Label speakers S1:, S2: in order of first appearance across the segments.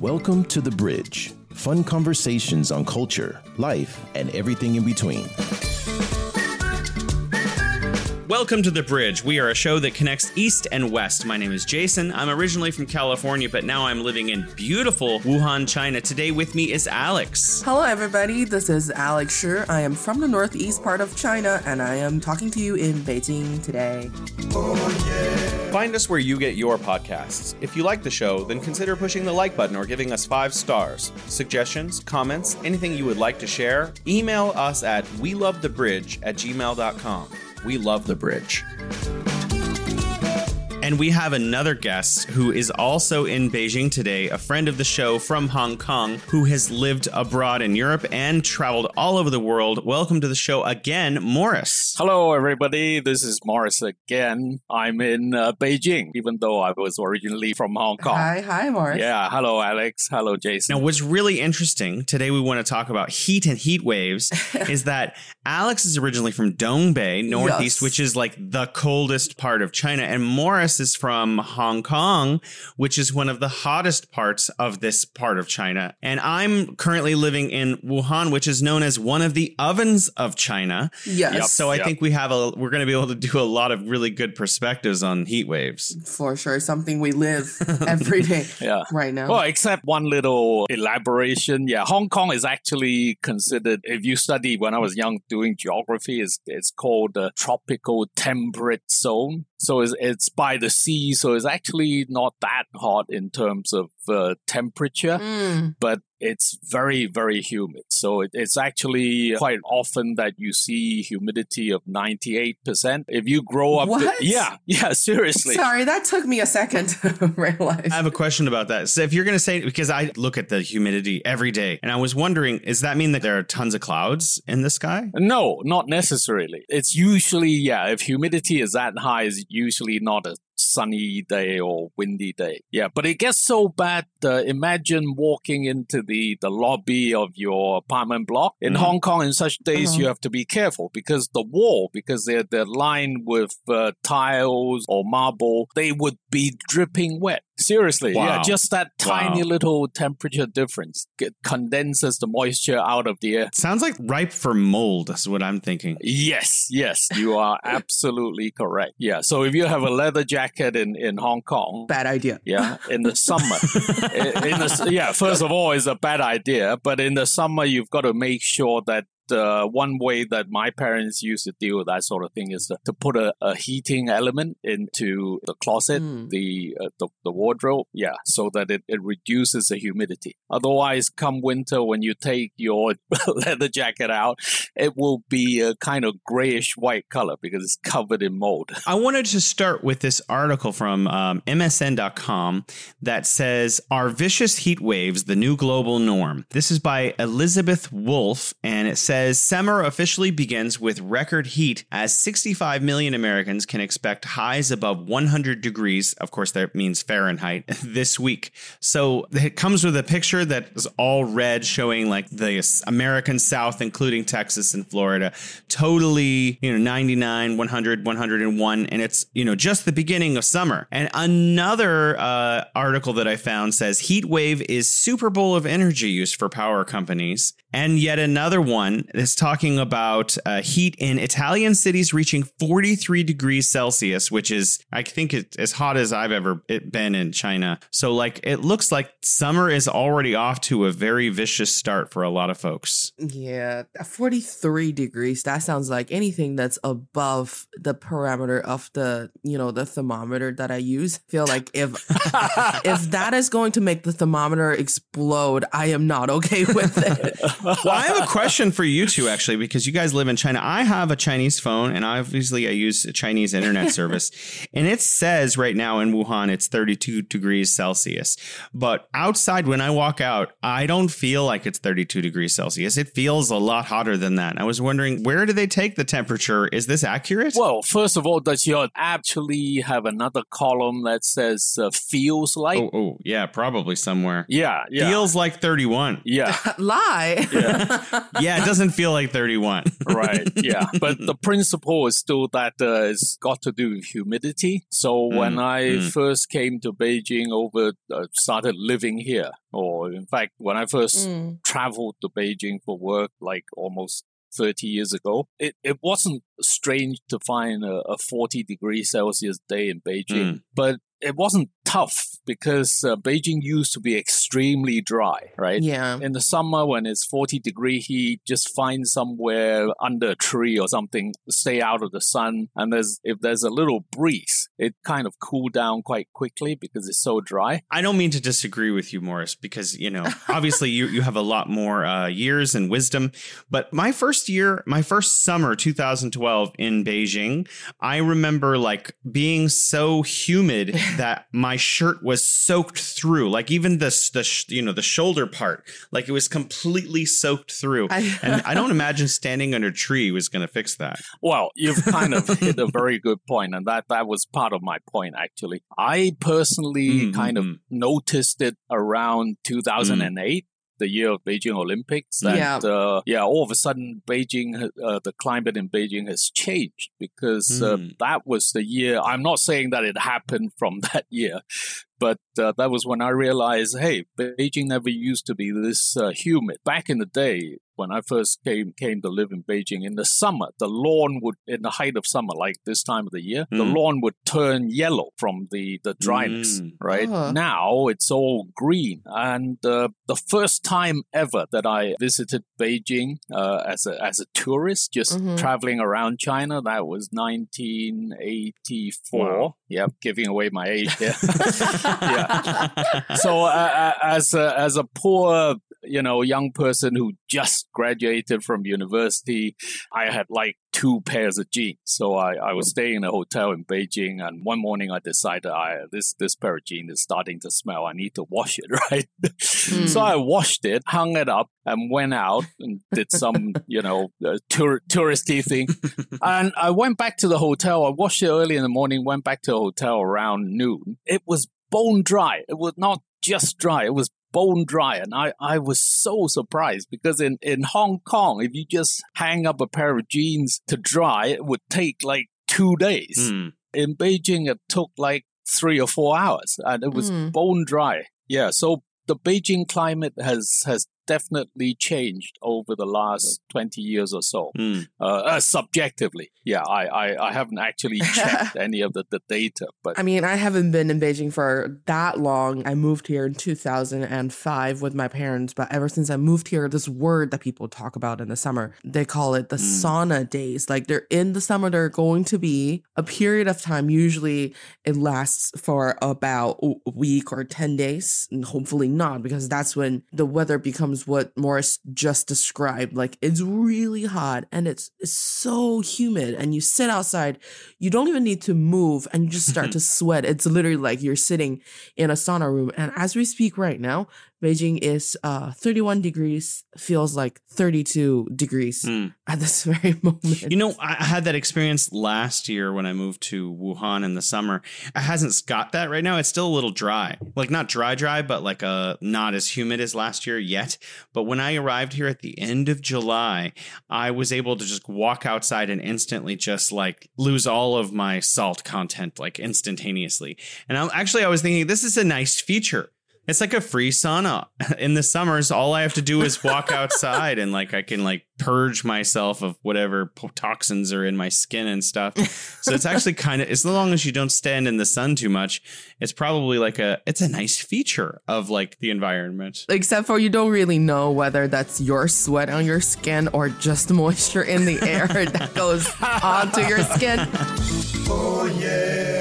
S1: Welcome to The Bridge. Fun conversations on culture, life, and everything in between.
S2: Welcome to The Bridge. We are a show that connects East and West. My name is Jason. I'm originally from California, but now I'm living in beautiful Wuhan, China. Today with me is Alex.
S3: Hello, everybody. This is Alex Shi. I am from the northeast part of China, and I am talking to you in Beijing today.
S2: Find us where you get your podcasts. If you like the show, then consider pushing the like button or giving us five stars. Suggestions, comments, anything you would like to share, email us at we love the bridge at gmail.com. We love the bridge. And we have another guest who is also in Beijing today, a friend of the show from Hong Kong who has lived abroad in Europe and traveled all over the world. Welcome to the show again, Maurice.
S4: Hello, everybody. This is Maurice again. I'm in uh, Beijing, even though I was originally from Hong Kong.
S3: Hi, hi, Maurice.
S4: Yeah. Hello, Alex. Hello, Jason.
S2: Now, what's really interesting today, we want to talk about heat and heat waves, is that Alex is originally from Dongbei, Northeast,
S3: Yes.
S2: which is like the coldest part of China, and Maurice is from Hong Kong, which is one of the hottest parts of this part of China. And I'm currently living in Wuhan, which is known as one of the ovens of China.
S3: Yes,
S4: Yep.
S2: So I think we have a we're going to be able to do a lot of really good perspectives on heat waves.
S3: for sure. Something we live every day
S4: Yeah.
S3: right now.
S4: Well, except one little elaboration. Yeah, Hong Kong is actually considered, if you study when I was young doing geography, it's, it's called the tropical temperate zone. So it's, it's by the sea. So it's actually not that hot in terms of uh, temperature.
S3: Mm.
S4: but it's very, very humid. So it, it's actually quite often that you see humidity of 98%. If you grow up,
S3: What?
S4: yeah, yeah, seriously.
S3: Sorry, that took me a second to realize.
S2: I have a question about that. So if you're going to say because I look at the humidity every day and I was wondering does that mean that there are tons of clouds in the sky?
S4: No, not necessarily. It's usually, yeah, if humidity is that high, it's usually not a sunny day or windy day. Yeah, but it gets so bad. Uh, imagine walking into the, the lobby of your apartment block. In
S2: Mhm.
S4: Hong Kong, in such days,
S3: Uh-huh.
S4: you have to be careful because the wall, because they're, they're lined with uh, tiles or marble, they would be dripping wet. Seriously, yeah, just that tiny
S2: Wow.
S4: little temperature difference get, condenses the moisture out of the air.
S2: Sounds like ripe for mold. That's what I'm thinking.
S4: Yes, yes, you are absolutely correct. Yeah, so if you have a leather jacket in, in Hong Kong,
S3: Bad idea.
S4: yeah, in the summer, in the yeah, first of all, it's a bad idea, but in the summer, you've got to make sure that. Uh, one way that my parents used to deal with that sort of thing is to, to put a, a heating element into the closet,
S3: Mm.
S4: the, uh, the the wardrobe, yeah, so that it, it reduces the humidity. Otherwise, come winter, when you take your leather jacket out, it will be a kind of grayish white color because it's covered in mold.
S2: I wanted to start with this article from um, MSN.com that says Are vicious heat waves the new global norm? This is by Elizabeth Wolf, and it says summer officially begins with record heat as 65 million Americans can expect highs above 100 degrees. Of course, that means Fahrenheit this week. So it comes with a picture that is all red, showing like the American South, including Texas and Florida, totally, you know, 99, 100, 101. And it's, you know, just the beginning of summer. And another uh, article that I found says heat wave is Super Bowl of energy use for power companies. And yet another one is talking about uh, heat in Italian cities reaching 43 degrees Celsius, which is, I think, it's as hot as I've ever been in China. So, like, it looks like summer is already off to a very vicious start for a lot of folks.
S3: Yeah, 43 degrees. That sounds like anything that's above the parameter of the, you know, the thermometer that I use. feel like if if that is going to make the thermometer explode, I am not okay with it.
S2: well, I have a question for you two, actually, because you guys live in China. I have a Chinese phone, and obviously I use a Chinese internet service, and it says right now in Wuhan it's 32 degrees Celsius. But outside, when I walk out, I don't feel like it's 32 degrees Celsius. It feels a lot hotter than that. I was wondering, where do they take the temperature? Is this accurate?
S4: Well, first of all, does your actually have another column that says uh, feels like?
S2: oh, oh, yeah, probably somewhere.
S4: Yeah, yeah.
S2: Feels like 31.
S4: yeah.
S3: Lie.
S4: Yeah.
S2: Yeah, it doesn't doesn't feel like 31.
S4: right. Yeah. But the principle is still that uh, it's got to do with humidity. So when
S2: Mm,
S4: I
S2: mm.
S4: first came to Beijing over, uh, started living here, or in fact, when I first
S3: Mm.
S4: traveled to Beijing for work, like almost 30 years ago, it, it wasn't strange to find a, a 40 degrees Celsius day in Beijing,
S2: Mm.
S4: but it wasn't tough because uh, Beijing used to be extremely dry, right?
S3: Yeah.
S4: in the summer when it's 40 degree heat just find somewhere under a tree or something stay out of the sun and there's if there's a little breeze it kind of cool down quite quickly because it's so dry
S2: I don't mean to disagree with you, Maurice, because you know, obviously you you have a lot more uh, years and wisdom. But my first year, my first summer, 2012 in Beijing, I remember like being so humid that my shirt was soaked through, like even the the sh- you know the shoulder part, like it was completely soaked through.
S3: I-
S2: and I don't imagine standing under a tree was going to fix that.
S4: well you've kind of hit a very good point and that that was part of my point actually i personally
S2: Mm,
S4: kind of
S2: mm,
S4: noticed it around 2008 the year of Beijing Olympics. And,
S3: Yeah.
S4: uh, yeah, all of a sudden, Beijing, uh, the climate in Beijing has changed because uh,
S2: Mm.
S4: that was the year. I'm not saying that it happened from that year, but uh, that was when I realized, hey, Beijing never used to be this uh, humid. Back in the day, when I first came came to live in Beijing, in the summer, the lawn would, in the height of summer, like this time of the year, the
S2: Mm.
S4: lawn would turn yellow from the the dryness.
S2: Mm.
S4: Right
S3: Ah.
S4: now, it's all green, and uh, the first time ever that I visited Beijing uh, as a as a tourist, just
S3: Mhm.
S4: traveling around China, that was 1984.
S2: Wow.
S4: Yeah, giving away my age here. yeah. So uh, uh, as a, as a poor you know young person who just graduated from university, I had like two pairs of jeans. So I, I was staying in a hotel in Beijing, and one morning I decided I this this pair of jeans is starting to smell. I need to wash it, right? So I washed it, hung it up, and went out and did some you know uh, tour, touristy thing. and I went back to the hotel. I washed it early in the morning. Went back to the hotel around noon. It was bone dry. It was not just dry. It was bone dry. And I, I was so surprised because in, in Hong Kong, if you just hang up a pair of jeans to dry, it would take like two days.
S2: Mm.
S4: In Beijing, it took like three or four hours and it was
S3: Mm.
S4: bone dry. Yeah. So the Beijing climate has, has definitely changed over the last 20 years or so.
S2: Mm.
S4: Uh, uh, subjectively. Yeah. I, I, I haven't actually checked any of the, the data, but
S3: I mean, I haven't been in Beijing for that long. I moved here in 2005 with my parents, but ever since I moved here, this word that people talk about in the summer, they call it the
S2: Mm.
S3: sauna days. Like they're in the summer, they're going to be a period of time. Usually it lasts for about a week or 10 days, and hopefully not, because that's when the weather becomes what Maurice just described. Like it's really hot and it's, it's so humid, and you sit outside you don't even need to move and you just start to sweat. It's literally like you're sitting in a sauna room. And as we speak right now, Beijing is uh, 31 degrees, feels like 32 degrees
S2: Mm.
S3: at this very moment.
S2: You know, I I had that experience last year when I moved to Wuhan in the summer. It hasn't got that right now. It's still a little dry. Like not dry dry, but like a not as humid as last year yet. But when I arrived here at the end of July, I was able to just walk outside and instantly just like lose all of my salt content like instantaneously. And I actually I was thinking this is a nice feature. It's like a free sauna in the summers. All I have to do is walk outside and like I can like purge myself of whatever toxins are in my skin and stuff. So it's actually kind of as long as you don't stand in the sun too much, it's probably like a it's a nice feature of like the environment.
S3: Except for you don't really know whether that's your sweat on your skin or just moisture in the air that goes onto your skin.
S5: Oh,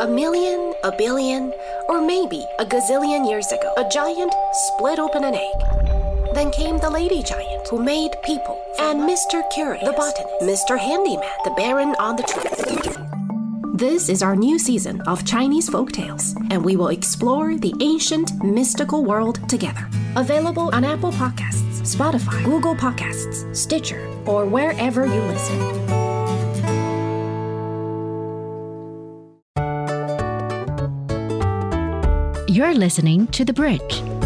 S5: A million, a billion, or maybe a gazillion years ago, a giant split open an egg. Then came the lady giant who made people, and Mr. Curious, the botanist, Mr. Handyman, the baron on the train. This is our new season of Chinese folk tales, and we will explore the ancient mystical world together. Available on Apple Podcasts, Spotify, Google Podcasts, Stitcher, or wherever you listen.
S6: You're listening to The Bridge.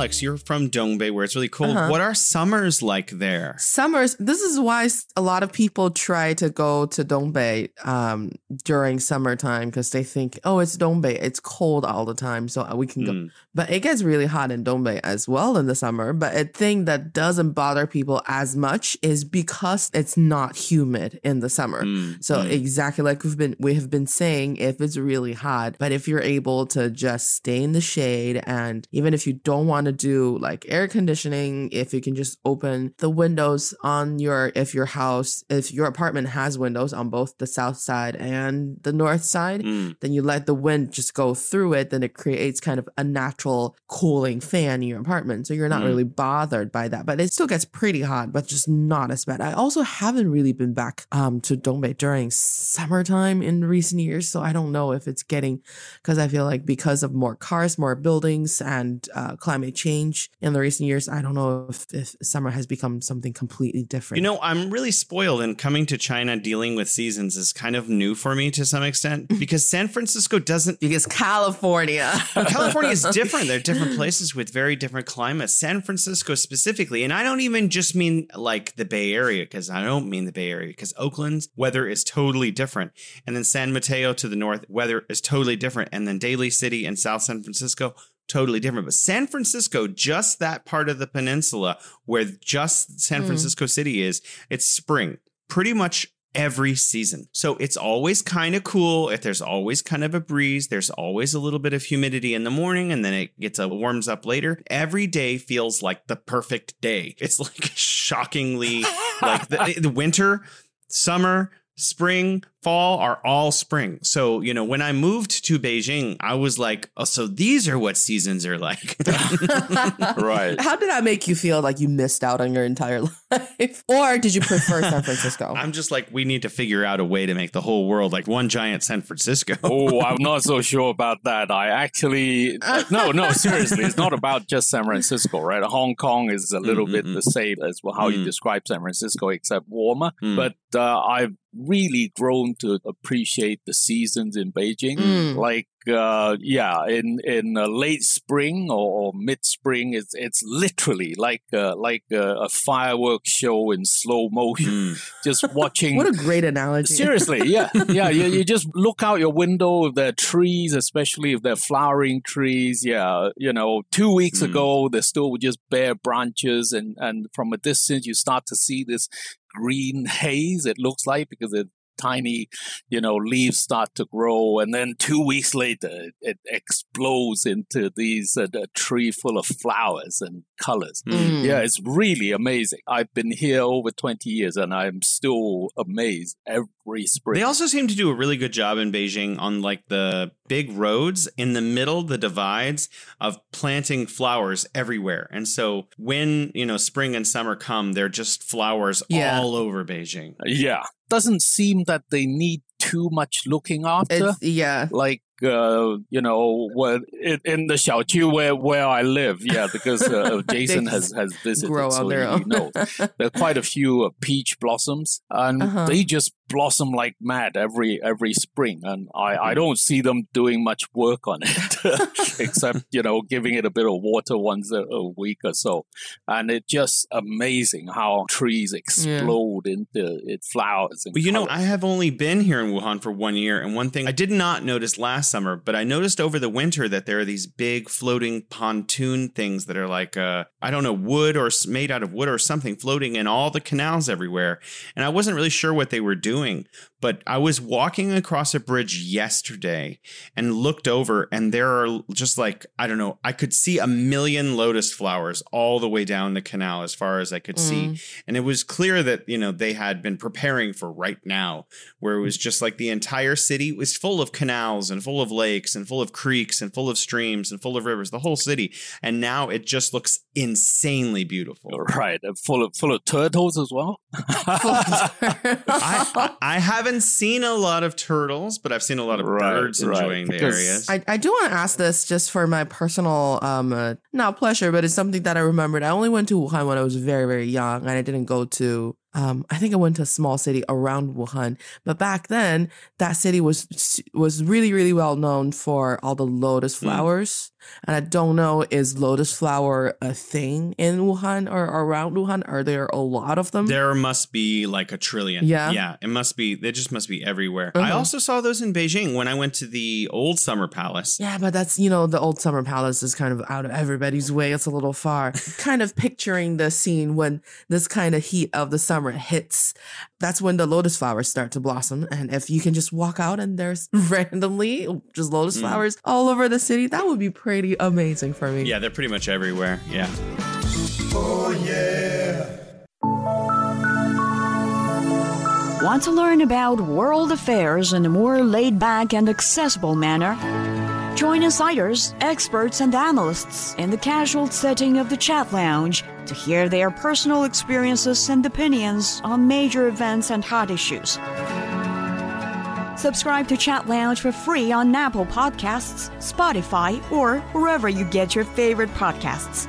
S2: Alex, you're from Dongbei, where it's really cold.
S3: Uh-huh.
S2: What are summers like there?
S3: Summers. This is why a lot of people try to go to Dongbei um, during summertime because they think, oh, it's Dongbei, it's cold all the time, so uh, we can go.
S2: Mm.
S3: But it gets really hot in Dongbei as well in the summer. But a thing that doesn't bother people as much is because it's not humid in the summer.
S2: Mm,
S3: So
S2: mm.
S3: exactly like we've been we have been saying, if it's really hot, but if you're able to just stay in the shade and even if you don't want to do like air conditioning, if you can just open the windows on your if your house, if your apartment has windows on both the south side and the north side,
S2: Mm.
S3: then you let the wind just go through it, then it creates kind of a natural cooling fan in your apartment. So you're not
S2: Mm.
S3: really bothered by that. But it still gets pretty hot, but just not as bad. I also haven't really been back um, to Dongbei during summertime in recent years. So I don't know if it's getting, because I feel like because of more cars, more buildings, and uh, climate change in the recent years, I don't know if, if summer has become something completely different.
S2: You know, I'm really spoiled, and coming to China dealing with seasons is kind of new for me to some extent because San Francisco doesn't.
S3: because California.
S2: California is different. They're different places with very different climates. San Francisco specifically, and I don't even just mean like the Bay Area because I don't mean the Bay Area because Oakland's weather is totally different, and then San Mateo to the north, weather is totally different, and then Daly City and South San Francisco. Totally different, but San Francisco, just that part of the peninsula where just San
S3: Mm.
S2: Francisco City is, it's spring pretty much every season. So it's always kind of cool. If there's always kind of a breeze, there's always a little bit of humidity in the morning and then it gets a warms up later. Every day feels like the perfect day. It's like shockingly like the, the winter, summer, spring, fall are all spring. So, you know, when I moved to Beijing, I was like, oh, so these are what seasons are like.
S4: Right.
S3: How did that make you feel like you missed out on your entire life? Or did you prefer San Francisco?
S2: I'm just like, we need to figure out a way to make the whole world like one giant San Francisco.
S4: oh, I'm not so sure about that. I actually no, no, seriously, it's not about just San Francisco, right? Hong Kong is a little bit
S2: Mm-mm-mm.
S4: the same as how you
S2: Mm.
S4: describe San Francisco, except warmer.
S2: Mm.
S4: But uh, I've really grown to appreciate the seasons in Beijing.
S3: Mm.
S4: Like, uh, yeah, in in uh, late spring or, or mid spring, it's it's literally like uh, like uh, a fireworks show in slow motion.
S2: Mm.
S4: Just watching
S3: What a great analogy.
S4: Seriously, yeah, yeah. You, you just look out your window if there are trees, especially if they're flowering trees. Yeah, you know, two weeks
S2: Mm.
S4: ago they're still just bare branches, and and from a distance you start to see this green haze. It looks like because the tiny, you know, leaves start to grow, and then two weeks later it, it explodes into these uh, a tree full of flowers and colors.
S3: Mm.
S4: Yeah, it's really amazing. I've been here over 20 years and I'm still amazed every spring.
S2: They also seem to do a really good job in Beijing on like the big roads in the middle, the divides of planting flowers everywhere. And so when, you know, spring and summer come, they're just flowers
S3: Yeah.
S2: all over Beijing.
S4: yeah. Doesn't seem that they need too much looking after.
S3: It's, yeah.
S4: like uh, you know, where in, in the xiaoqu where where I live, yeah, because uh, Jason has has visited,
S3: Grow
S4: so
S3: on their
S4: he
S3: own.
S4: knows. There are quite a few uh, peach blossoms, and
S3: Uh-huh.
S4: they just blossom like mad every every spring. And I,
S3: Mm-hmm.
S4: I don't see them doing much work on it, except you know giving it a bit of water once a, a week or so. And it's just amazing how trees explode into it flowers. And
S2: But you know. I have only been here in Wuhan for one year, and one thing I did not notice last summer, but I noticed over the winter that there are these big floating pontoon things that are like, uh, I don't know, wood or made out of wood or something floating in all the canals everywhere. And I wasn't really sure what they were doing, but I was walking across a bridge yesterday and looked over, and there are just like, I don't know, I could see a million lotus flowers all the way down the canal as far as I could see. And it was clear that, you know, they had been preparing for right now, where it was just like the entire city was full of canals and full of lakes and full of creeks and full of streams and full of rivers, the whole city. And now it just looks insanely beautiful.
S4: right, full of full of turtles as well.
S2: I, I haven't seen a lot of turtles, but I've seen a lot of
S4: Right,
S2: birds
S4: right.
S2: enjoying the areas.
S3: I, I do want to ask this just for my personal, um, uh, not pleasure, but it's something that I remembered. I only went to Wuhan when I was very, very young, and I didn't go to. Um, I think I went to a small city around Wuhan, but back then that city was was really, really well known for all the lotus
S2: Mm.
S3: flowers. And I don't know, is lotus flower a thing in Wuhan or around Wuhan? Are there a lot of them?
S2: There must be like a trillion.
S3: Yeah?
S2: Yeah. It must be, they just must be everywhere. I
S3: Uh-huh.
S2: also saw those in Beijing when I went to the old summer palace.
S3: yeah, but that's, you know, the old summer palace is kind of out of everybody's way. It's a little far. kind of picturing the scene when this kind of heat of the summer hits. That's when the lotus flowers start to blossom. And if you can just walk out and there's randomly just lotus
S2: Mm.
S3: flowers all over the city, that would be pretty amazing for me.
S2: Yeah, they're pretty much everywhere. Yeah.
S6: Want to learn about world affairs in a more laid back and accessible manner? Join insiders, experts, and analysts in the casual setting of the chat lounge to hear their personal experiences and opinions on major events and hot issues. Subscribe to Chat Lounge for free on Apple Podcasts, Spotify, or wherever you get your favorite podcasts.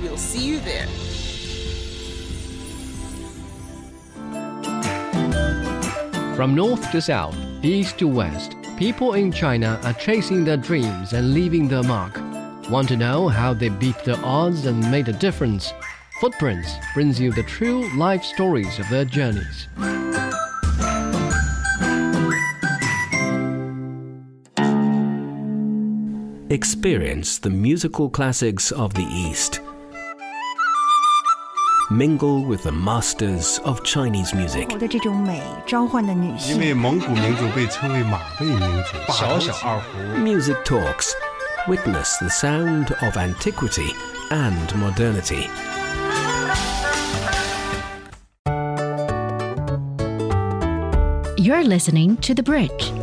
S7: We'll see you there.
S8: From north to south, east to west, people in China are chasing their dreams and leaving their mark. Want to know how they beat the odds and made a difference? Footprints brings you the true life stories of their journeys.
S9: Experience the musical classics of the East Mingle with the masters of Chinese music.
S10: 的这种美召唤的女性，
S11: 因为蒙古民族被称为马背民族，小小二胡。
S9: Music Talks. Witness the sound of antiquity and modernity.
S12: You're listening to The Bridge.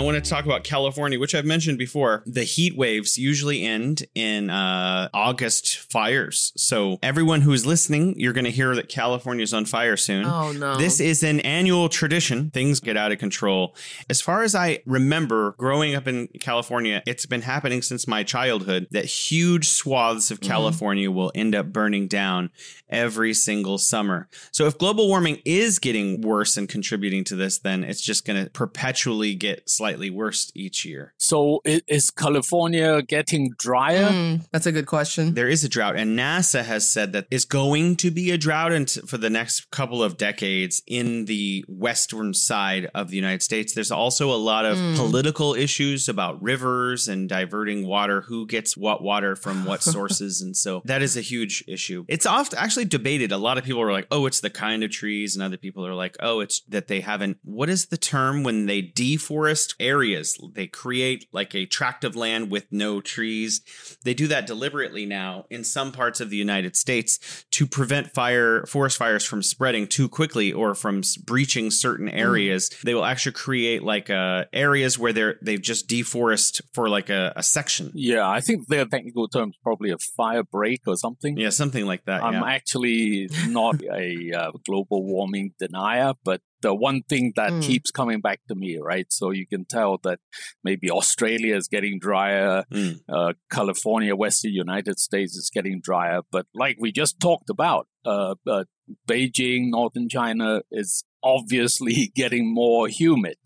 S2: I want to talk about California, which I've mentioned before. The heat waves usually end in uh, August fires. So, everyone who's listening, you're going to hear that California is on fire soon.
S3: Oh, no.
S2: This is an annual tradition. Things get out of control. As far as I remember growing up in California, it's been happening since my childhood that huge swaths of California will end up burning down every single summer. So, if global warming is getting worse and contributing to this, then it's just going to perpetually get slightly worse each year.
S4: So is California getting drier?
S3: Mm, that's a good question.
S2: There is a drought, and NASA has said that it's going to be a drought and for the next couple of decades in the western side of the United States. There's also a lot of
S3: Mm.
S2: political issues about rivers and diverting water, who gets what water from what sources, and so that is a huge issue. It's oft actually debated. A lot of people are like, "Oh, it's the kind of trees," and other people are like, "Oh, it's that they haven't." What is the term when they deforest areas? They create like a tract of land with no trees. They do that deliberately now in some parts of the United States to prevent fire, forest fires from spreading too quickly or from breaching certain areas. They will actually create like uh, areas where they're they've just deforest for like a, a section.
S4: Yeah, I think their technical term is probably a fire break or something.
S2: Yeah, something like that.
S4: I'm
S2: yeah.
S4: actually not a uh, global warming denier, but the one thing that
S3: Mm.
S4: keeps coming back to me, right? So you can tell that maybe Australia is getting drier,
S2: Mm.
S4: uh, California, Western United States is getting drier, but like we just talked about, uh, uh, Beijing, Northern China is obviously getting more humid,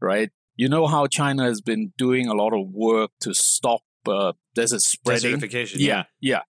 S4: right? You know how China has been doing a lot of work to stop uh, desert spreading.
S2: Desertification.
S4: Yeah, yeah.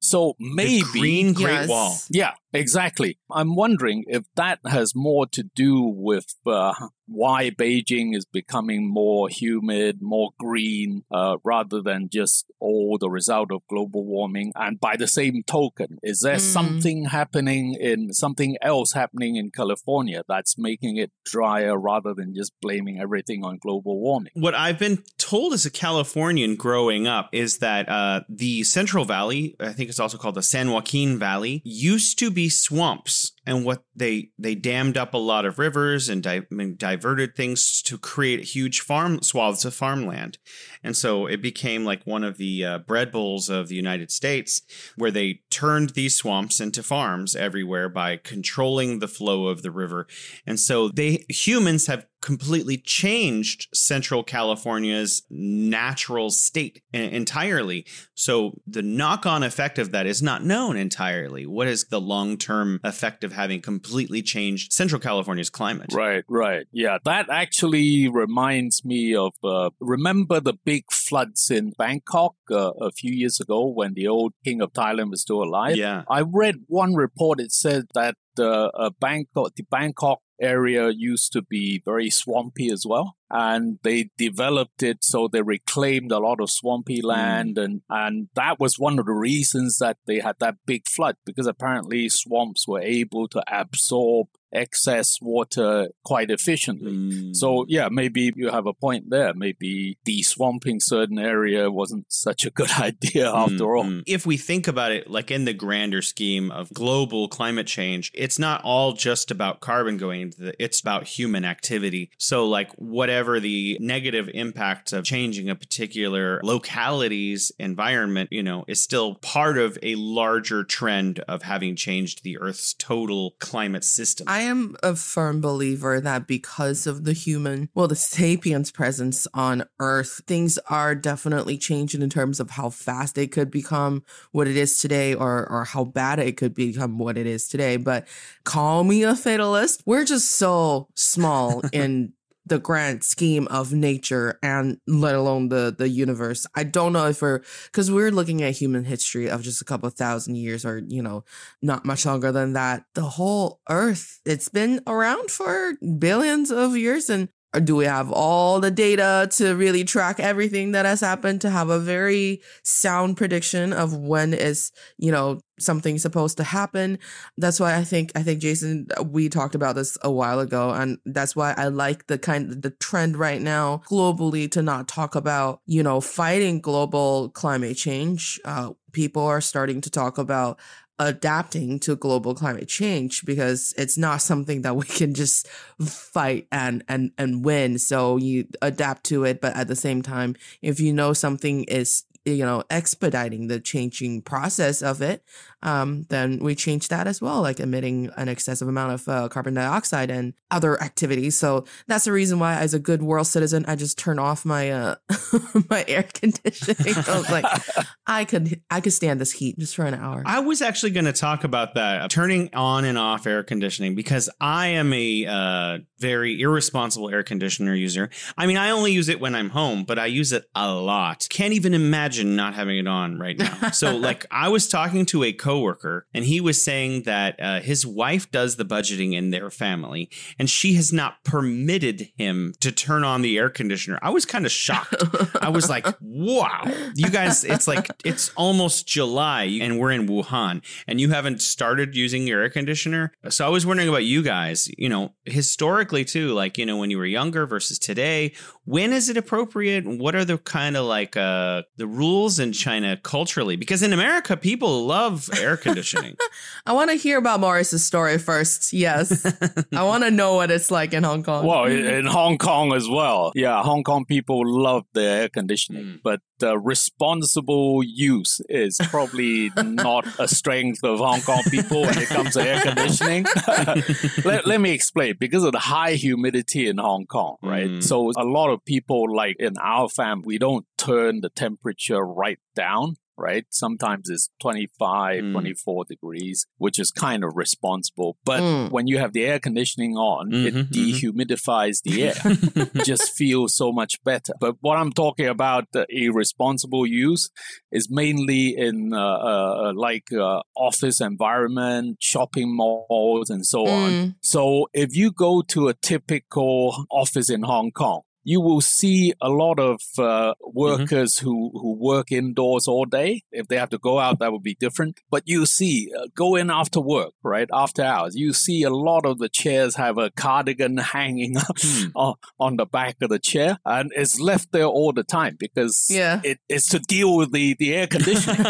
S4: So maybe the
S2: Green Great Wall.
S4: Yeah, exactly. I'm wondering if that has more to do with uh, why Beijing is becoming more humid, more green, uh, rather than just all the result of global warming. And by the same token, is there
S3: Mm.
S4: something happening in something else happening in California that's making it drier rather than just blaming everything on global warming?
S2: What I've been told as a Californian growing up is that uh, the Central Valley, I think it's also called the San Joaquin Valley, used to be swamps. And what they they dammed up a lot of rivers and di- diverted things to create huge farm swaths of farmland, and so it became like one of the uh, bread bowls of the United States, where they turned these swamps into farms everywhere by controlling the flow of the river, and so they humans have completely changed Central California's natural state entirely. So the knock on effect of that is not known entirely. What is the long term effect of having completely changed Central California's climate?
S4: Right, right. Yeah, that actually reminds me of uh, remember the big floods in Bangkok uh, a few years ago when the old king of Thailand was still alive.
S2: Yeah.
S4: I read one report. It said that uh, uh, Bangkok, the Bangkok area used to be very swampy as well, and they developed it so they reclaimed a lot of swampy hmm. land, and and that was one of the reasons that they had that big flood because apparently swamps were able to absorb excess water quite efficiently. So yeah, maybe you have a point there. Maybe deswamping certain area wasn't such a good idea after all.
S2: Mm. If we think about it like in the grander scheme of global climate change, it's not all just about carbon going into the it's about human activity. So like whatever the negative impacts of changing a particular locality's environment, you know, is still part of a larger trend of having changed the Earth's total climate system.
S3: I am a firm believer that because of the human, well, the sapiens presence on Earth, things are definitely changing in terms of how fast it could become what it is today or, or how bad it could become what it is today. But call me a fatalist. We're just so small in the grand scheme of nature and let alone the the universe. I don't know if we're because we're looking at human history of just a couple thousand years or you know not much longer than that. The whole earth it's been around for billions of years and or do we have all the data to really track everything that has happened to have a very sound prediction of when is you know something supposed to happen? That's why i think i think jason we talked about this a while ago and that's why i like the kind the trend right now globally to not talk about you know fighting global climate change. Uh, people are starting to talk about adapting to global climate change because it's not something that we can just fight and and and win. So you adapt to it but at the same time if you know something is you know expediting the changing process of it um, then we change that as well like emitting an excessive amount of uh, carbon dioxide and other activities so that's the reason why as a good world citizen i just turn off my uh my air conditioning i was like i could i could stand this heat just for an hour
S2: I was actually going to talk about that, turning on and off air conditioning, because I am a uh, very irresponsible air conditioner user. I mean, I only use it when I'm home, but I use it a lot. Can't even imagine not having it on right now. so, like, I was talking to a coworker, and he was saying that uh, his wife does the budgeting in their family, and she has not permitted him to turn on the air conditioner. I was kind of shocked. I was like, wow, you guys, it's like, it's almost July and we're in Wuhan and you haven't started using your air conditioner. So I was wondering about you guys, you know, historically too, like, you know, when you were younger versus today, when is it appropriate? What are the kind of like uh the rules in China culturally? Because in America, people love air conditioning.
S3: I want to hear about Maurice's story first. Yes. I want to know what it's like in Hong Kong.
S4: Well, in, in Hong Kong as well. Yeah, Hong Kong people love their air conditioning, but uh, responsible use is probably not a strength of Hong Kong people when it comes to air conditioning. let, let me explain. Because of the high humidity in Hong Kong, right? So a lot of people, like in our family, we don't turn the temperature right down right? Sometimes it's 25,
S2: Mm.
S4: 24 degrees, which is kind of responsible. But
S3: Mm.
S4: when you have the air conditioning on,
S2: Mhm,
S4: it
S2: mhm.
S4: dehumidifies the air. just feels so much better. But what I'm talking about, the irresponsible use, is mainly in uh, uh, like uh, office environment, shopping malls, and so on.
S3: Mm.
S4: So if you go to a typical office in Hong Kong, you will see a lot of uh, workers who, who work indoors all day. If they have to go out, that would be different. But you see, uh, go in after work, right? After hours, you see a lot of the chairs have a cardigan hanging up on, on the back of the chair and it's left there all the time because
S3: Yeah.
S4: it, it's to deal with the, the air conditioning.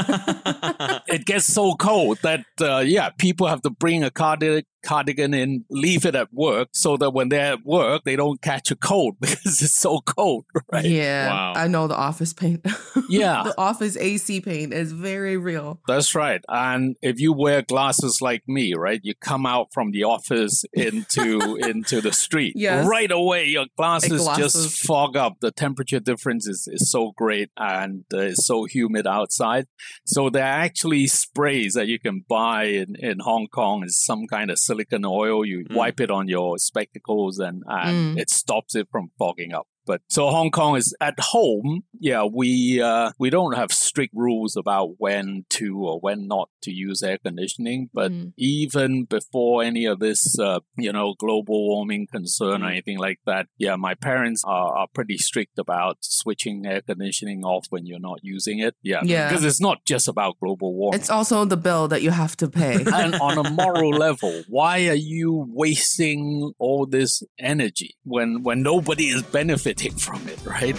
S4: it gets so cold that, uh, yeah, people have to bring a cardigan cardigan and leave it at work so that when they're at work they don't catch a cold because it's so cold right
S3: Yeah,
S2: Wow.
S3: I know the office paint.
S4: Yeah.
S3: the office AC paint is very real.
S4: that's right and if you wear glasses like me right you come out from the office into into the street
S3: Yes.
S4: right away your glasses,
S3: glasses.
S4: just fog up the temperature difference is, is so great and uh, it's so humid outside so there are actually sprays that you can buy in, in hong kong is some kind of silicon oil you
S2: Mm.
S4: wipe it on your spectacles and, and
S3: Mm.
S4: it stops it from fogging up but so Hong Kong is at home. Yeah, we uh, we don't have strict rules about when to or when not to use air conditioning. But
S3: Mm.
S4: even before any of this, uh, you know, global warming concern or
S2: Mm.
S4: anything like that, yeah, my parents are, are pretty strict about switching air conditioning off when you're not using it. Yeah,
S3: Yeah.
S4: because it's not just about global warming.
S3: It's also the bill that you have to pay.
S4: and on a moral level, why are you wasting all this energy when when nobody is benefiting from it, right?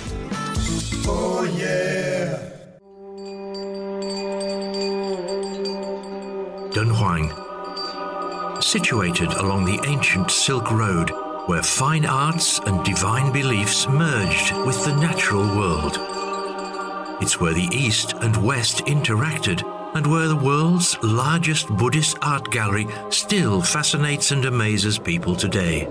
S4: Oh, yeah.
S12: Dunhuang. Situated along the ancient Silk Road, where fine arts and divine beliefs merged with the natural world. It's where the East and West interacted, and where the world's largest Buddhist art gallery still fascinates and amazes people today.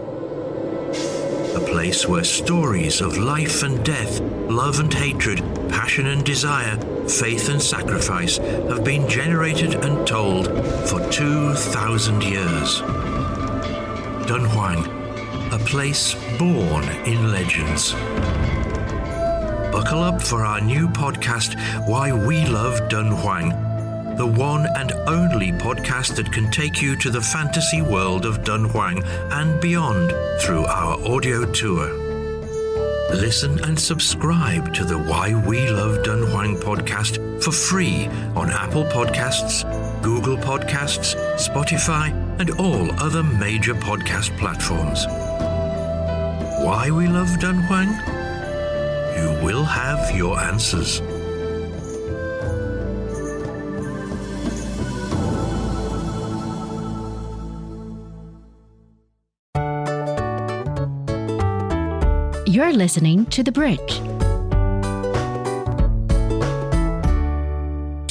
S12: A place where stories of life and death, love and hatred, passion and desire, faith and sacrifice have been generated and told for 2,000 years. Dunhuang, a place born in legends. Buckle up for our new podcast, Why We Love Dunhuang, the one and only podcast that can take you to the fantasy world of Dunhuang and beyond through our audio tour. Listen and subscribe to the Why We Love Dunhuang podcast for free on Apple Podcasts, Google Podcasts, Spotify, and all other major podcast platforms. Why We Love Dunhuang? You will have your answers.
S13: You're listening to The Bridge.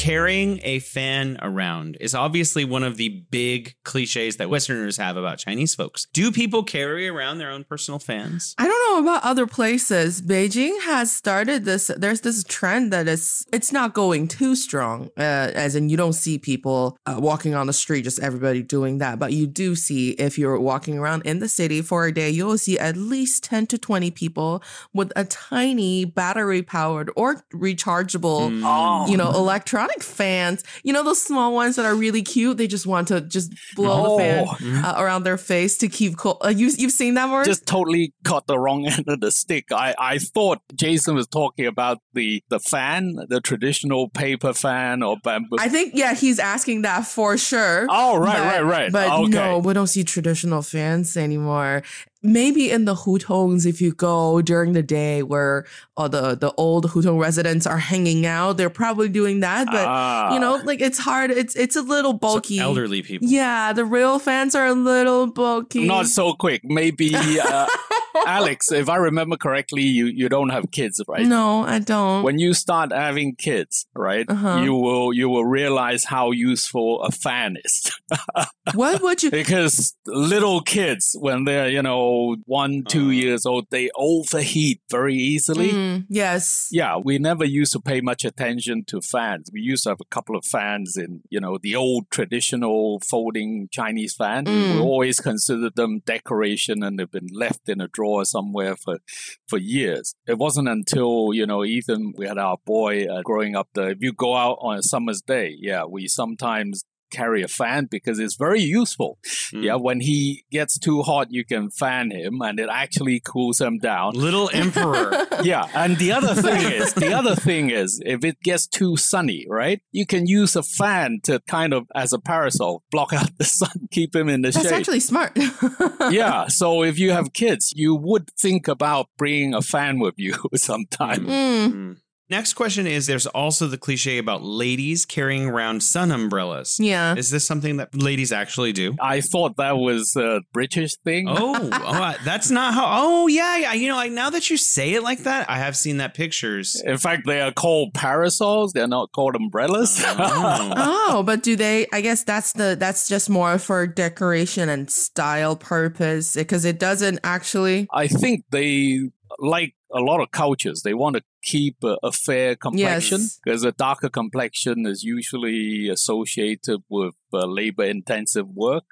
S2: Carrying a fan around is obviously one of the big cliches that Westerners have about Chinese folks. Do people carry around their own personal fans?
S3: I don't know about other places. Beijing has started this. There's this trend that is it's not going too strong, uh, as in you don't see people uh, walking on the street, just everybody doing that. But you do see if you're walking around in the city for a day, you'll see at least ten to twenty people with a tiny battery powered or rechargeable,
S4: Mm.
S3: you know, electronic fans. You know those small ones that are really cute. They just want to just blow the fan uh, around their face to keep cool. Uh, you you've seen that, Maurice?
S4: just totally caught the wrong end of the stick. I, I thought Jason was talking about the, the fan, the traditional paper fan or bamboo.
S3: I think yeah, he's asking that for sure.
S4: Oh, right,
S3: But-
S4: right, right.
S3: But
S4: Okay.
S3: no, we don't see traditional fans anymore. Maybe in the hutongs, if you go during the day where all the the old hutong residents are hanging out, they're probably doing that. But
S4: Ah.
S3: you know, like it's hard. It's it's a little bulky.
S2: elderly people.
S3: Yeah, the real fans are a little bulky.
S4: Not so quick. Maybe uh, Alex, if I remember correctly, you, you don't have kids, right?
S3: No, I don't.
S4: When you start having kids, right,
S3: Uh-huh.
S4: you will you will realize how useful a fan is.
S3: what would you?
S4: because little kids, when they're you know one two years old, they overheat very easily.
S3: Mm, yes.
S4: Yeah, we never used to pay much attention to fans. We used to have a couple of fans in, you know, the old traditional folding Chinese fan.
S3: Mm.
S4: We always considered them decoration and they've been left in a drawer somewhere for, for years. It wasn't until, you know, even we had our boy uh, growing up there. If you go out on a summer's day, yeah, we sometimes carry a fan because it's very useful. Yeah, when he gets too hot, you can fan him and it actually cools him down.
S2: Little emperor.
S4: yeah, and the other thing is, the other thing is, if it gets too sunny, right, you can use a fan to kind of as a parasol block out the sun, keep him in the
S3: That's
S4: shade.
S3: That's actually smart.
S4: yeah, so if you have kids, you would think about bringing a fan with you sometime.
S3: Mm.
S2: Next question is there's also the cliche about ladies carrying around sun umbrellas.
S3: Yeah.
S2: Is this something that ladies actually do?
S4: I thought that was a British thing.
S2: Oh, oh that's not how. Oh, yeah, yeah. You know, like now that you say it like that, I have seen that pictures.
S4: In fact, they are called parasols. They're not called umbrellas.
S3: oh, oh but do they? I guess that's the that's just more for decoration and style purpose because it doesn't actually.
S4: I think they like a lot of cultures. They want to keep a, a fair complexion
S3: Yes.
S4: because a darker complexion is usually associated with uh, labor intensive work.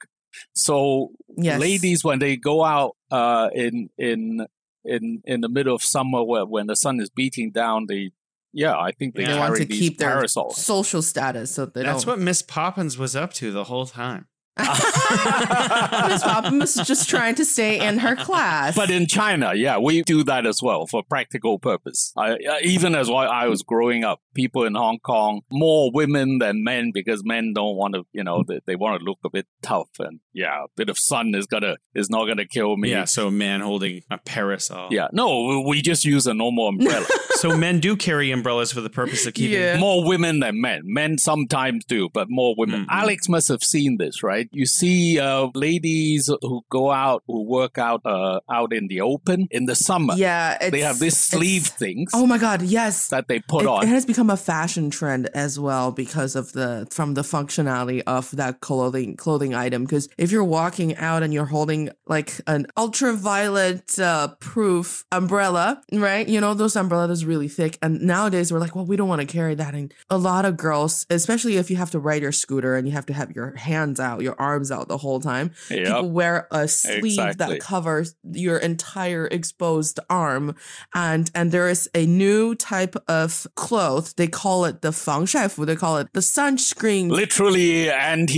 S4: So
S3: Yes.
S4: ladies, when they go out uh, in in in in the middle of summer, where when the sun is beating down, they yeah, I think they,
S3: They
S4: carry
S3: want to
S4: these
S3: keep their
S4: parasols.
S3: social status, so they
S2: That's
S3: don't.
S2: what Miss Poppins was up to the whole time.
S3: Miss Poppins is just trying to stay in her class.
S4: But in China, yeah, we do that as well for practical purpose. I, uh, even as while I was growing up, people in Hong Kong more women than men because men don't want to, you know, they, they want to look a bit tough and yeah, a bit of sun is gonna is not gonna kill me.
S2: Yeah, so a man holding a parasol.
S4: Yeah, no, we- we just use a normal umbrella.
S2: so men do carry umbrellas for the purpose of keeping.
S4: More women than men. Men sometimes do, but more women.
S2: Mm-hmm.
S4: Alex must have seen this, right? You see uh, ladies who go out, who work out uh, out in the open in the summer.
S3: Yeah,
S4: they have these sleeve things
S3: Oh my god, yes.
S4: that they put
S3: it,
S4: on.
S3: it has become a fashion trend as well because of the from the functionality of that clothing clothing item. Because if you're walking out and you're holding like an ultraviolet uh, proof umbrella, right? You know those umbrellas really thick, and nowadays we're like, well, we don't want to carry that. And a lot of girls, especially if you have to ride your scooter and you have to have your hands out, your arms out the whole time,
S4: Yep.
S3: people wear a sleeve
S4: Exactly.
S3: that covers your entire exposed arm and and there is a new type of cloth they call it the 防晒服 they call it the sunscreen
S4: Literally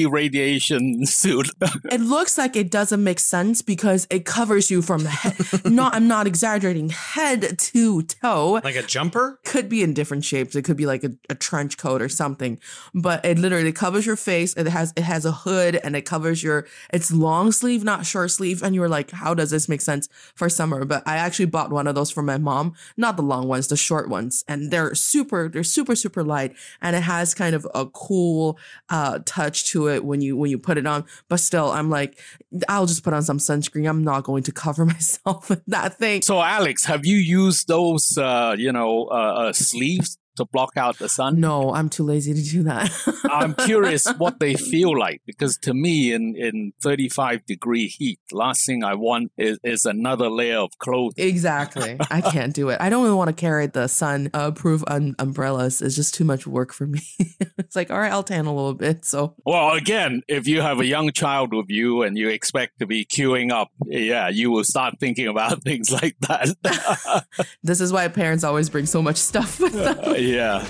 S4: anti-radiation suit.
S3: it looks like it doesn't make sense because it covers you from the head not i'm not exaggerating head to toe
S2: Like a jumper?
S3: could be in different shapes it could be like a, a trench coat or something but it literally covers your face it has it has a hood and it covers your it's long sleeve not short sleeve. And you were like how does this make sense for summer? But i actually bought one of those for my mom not the long ones the short ones. And they're super they're super super light. And it has kind of a cool uh touch to it when you when you put it on. But still i'm like i'll just put on some sunscreen. I'm not going to cover myself with that thing.
S4: So, Alex, have you used those, uh, you know, uh, uh, sleeves to block out the sun?
S3: no i'm too lazy to do that
S4: I'm curious what they feel like because to me, in, in 35 degree heat, last thing I want is, is another layer of clothing.
S3: Exactly. I can't do it. I don't even want to carry the sun uh, proof un- umbrellas. It's just too much work for me. it's like, all right, I'll tan a little bit. So
S4: Well, again, if you have a young child with you and you expect to be queuing up, yeah, you will start thinking about things like that.
S3: this is why parents always bring so much stuff with them.
S4: Yeah.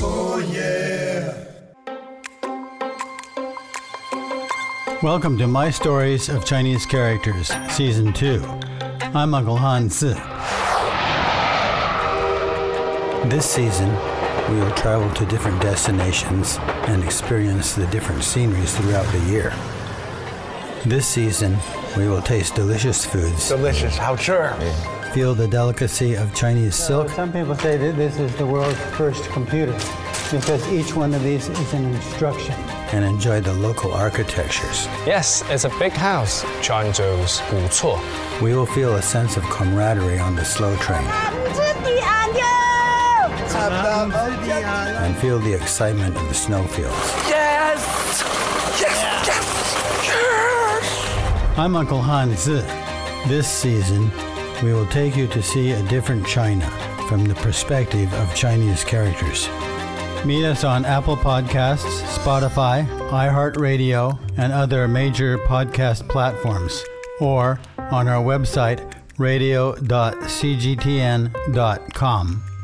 S11: Oh, yeah. Welcome to My Stories of Chinese Characters, Season 2. I'm Uncle Han Si. This season, we will travel to different destinations and experience the different sceneries throughout the year. This season, we will taste delicious foods.
S14: Delicious, how sure?
S11: feel the delicacy of Chinese silk. Some people say that this is the world's first computer because each one of these is an instruction. And enjoy the local architectures.
S14: Yes, it's a big house, Changzhou's Wucuo.
S11: We will feel a sense of camaraderie on the slow train. And feel the excitement of the snowfields.
S14: Yes! Yes! Yes! yes!
S11: I'm Uncle Han Zhu. This season, we will take you to see a different China from the perspective of Chinese characters. Meet us on Apple Podcasts, Spotify, iHeartRadio, and other major podcast platforms, or on our website, radio.cgtn.com.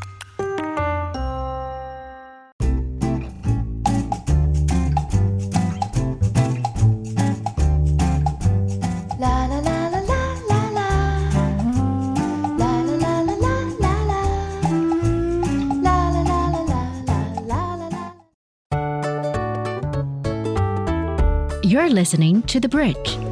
S13: listening to The Bridge.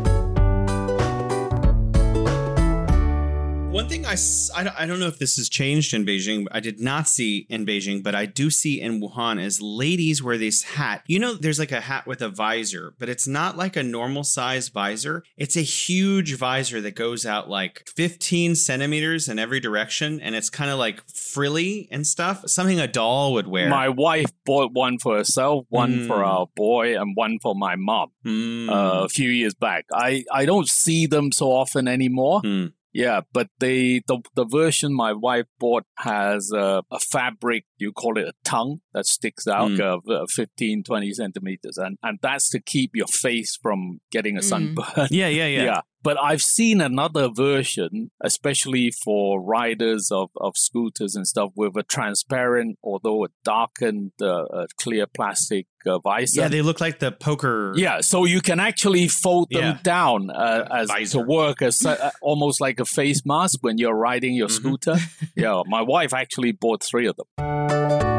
S2: I, I, don't, know if this has changed in Beijing. I did not see in Beijing, but I do see in Wuhan is ladies wear this hat. You know, there's like a hat with a visor, but it's not like a normal size visor. It's a huge visor that goes out like 15 centimeters in every direction, and it's kind of like frilly and stuff. Something a doll would wear.
S4: My wife bought one for herself, one for
S2: Mm.
S4: our boy, and one for my mom
S2: Mm.
S4: uh, a few years back. I, I don't see them so often anymore.
S2: Mm.
S4: Yeah, but they the the version my wife bought has uh, a fabric you call it a tongue that sticks out
S2: Mm.
S4: of uh, 15 20 centimeters and and that's to keep your face from getting a
S2: Mm.
S4: sunburn.
S2: Yeah, yeah, yeah.
S4: yeah. But I've seen another version, especially for riders of, of scooters and stuff, with a transparent, although a darkened, uh, uh, clear plastic uh, visor.
S2: yeah, they look like the poker.
S4: Yeah, so you can actually fold them
S2: Yeah.
S4: down uh, as to work as uh, almost like a face mask when you're riding your
S2: Mm-hmm.
S4: scooter. yeah, my wife actually bought three of them.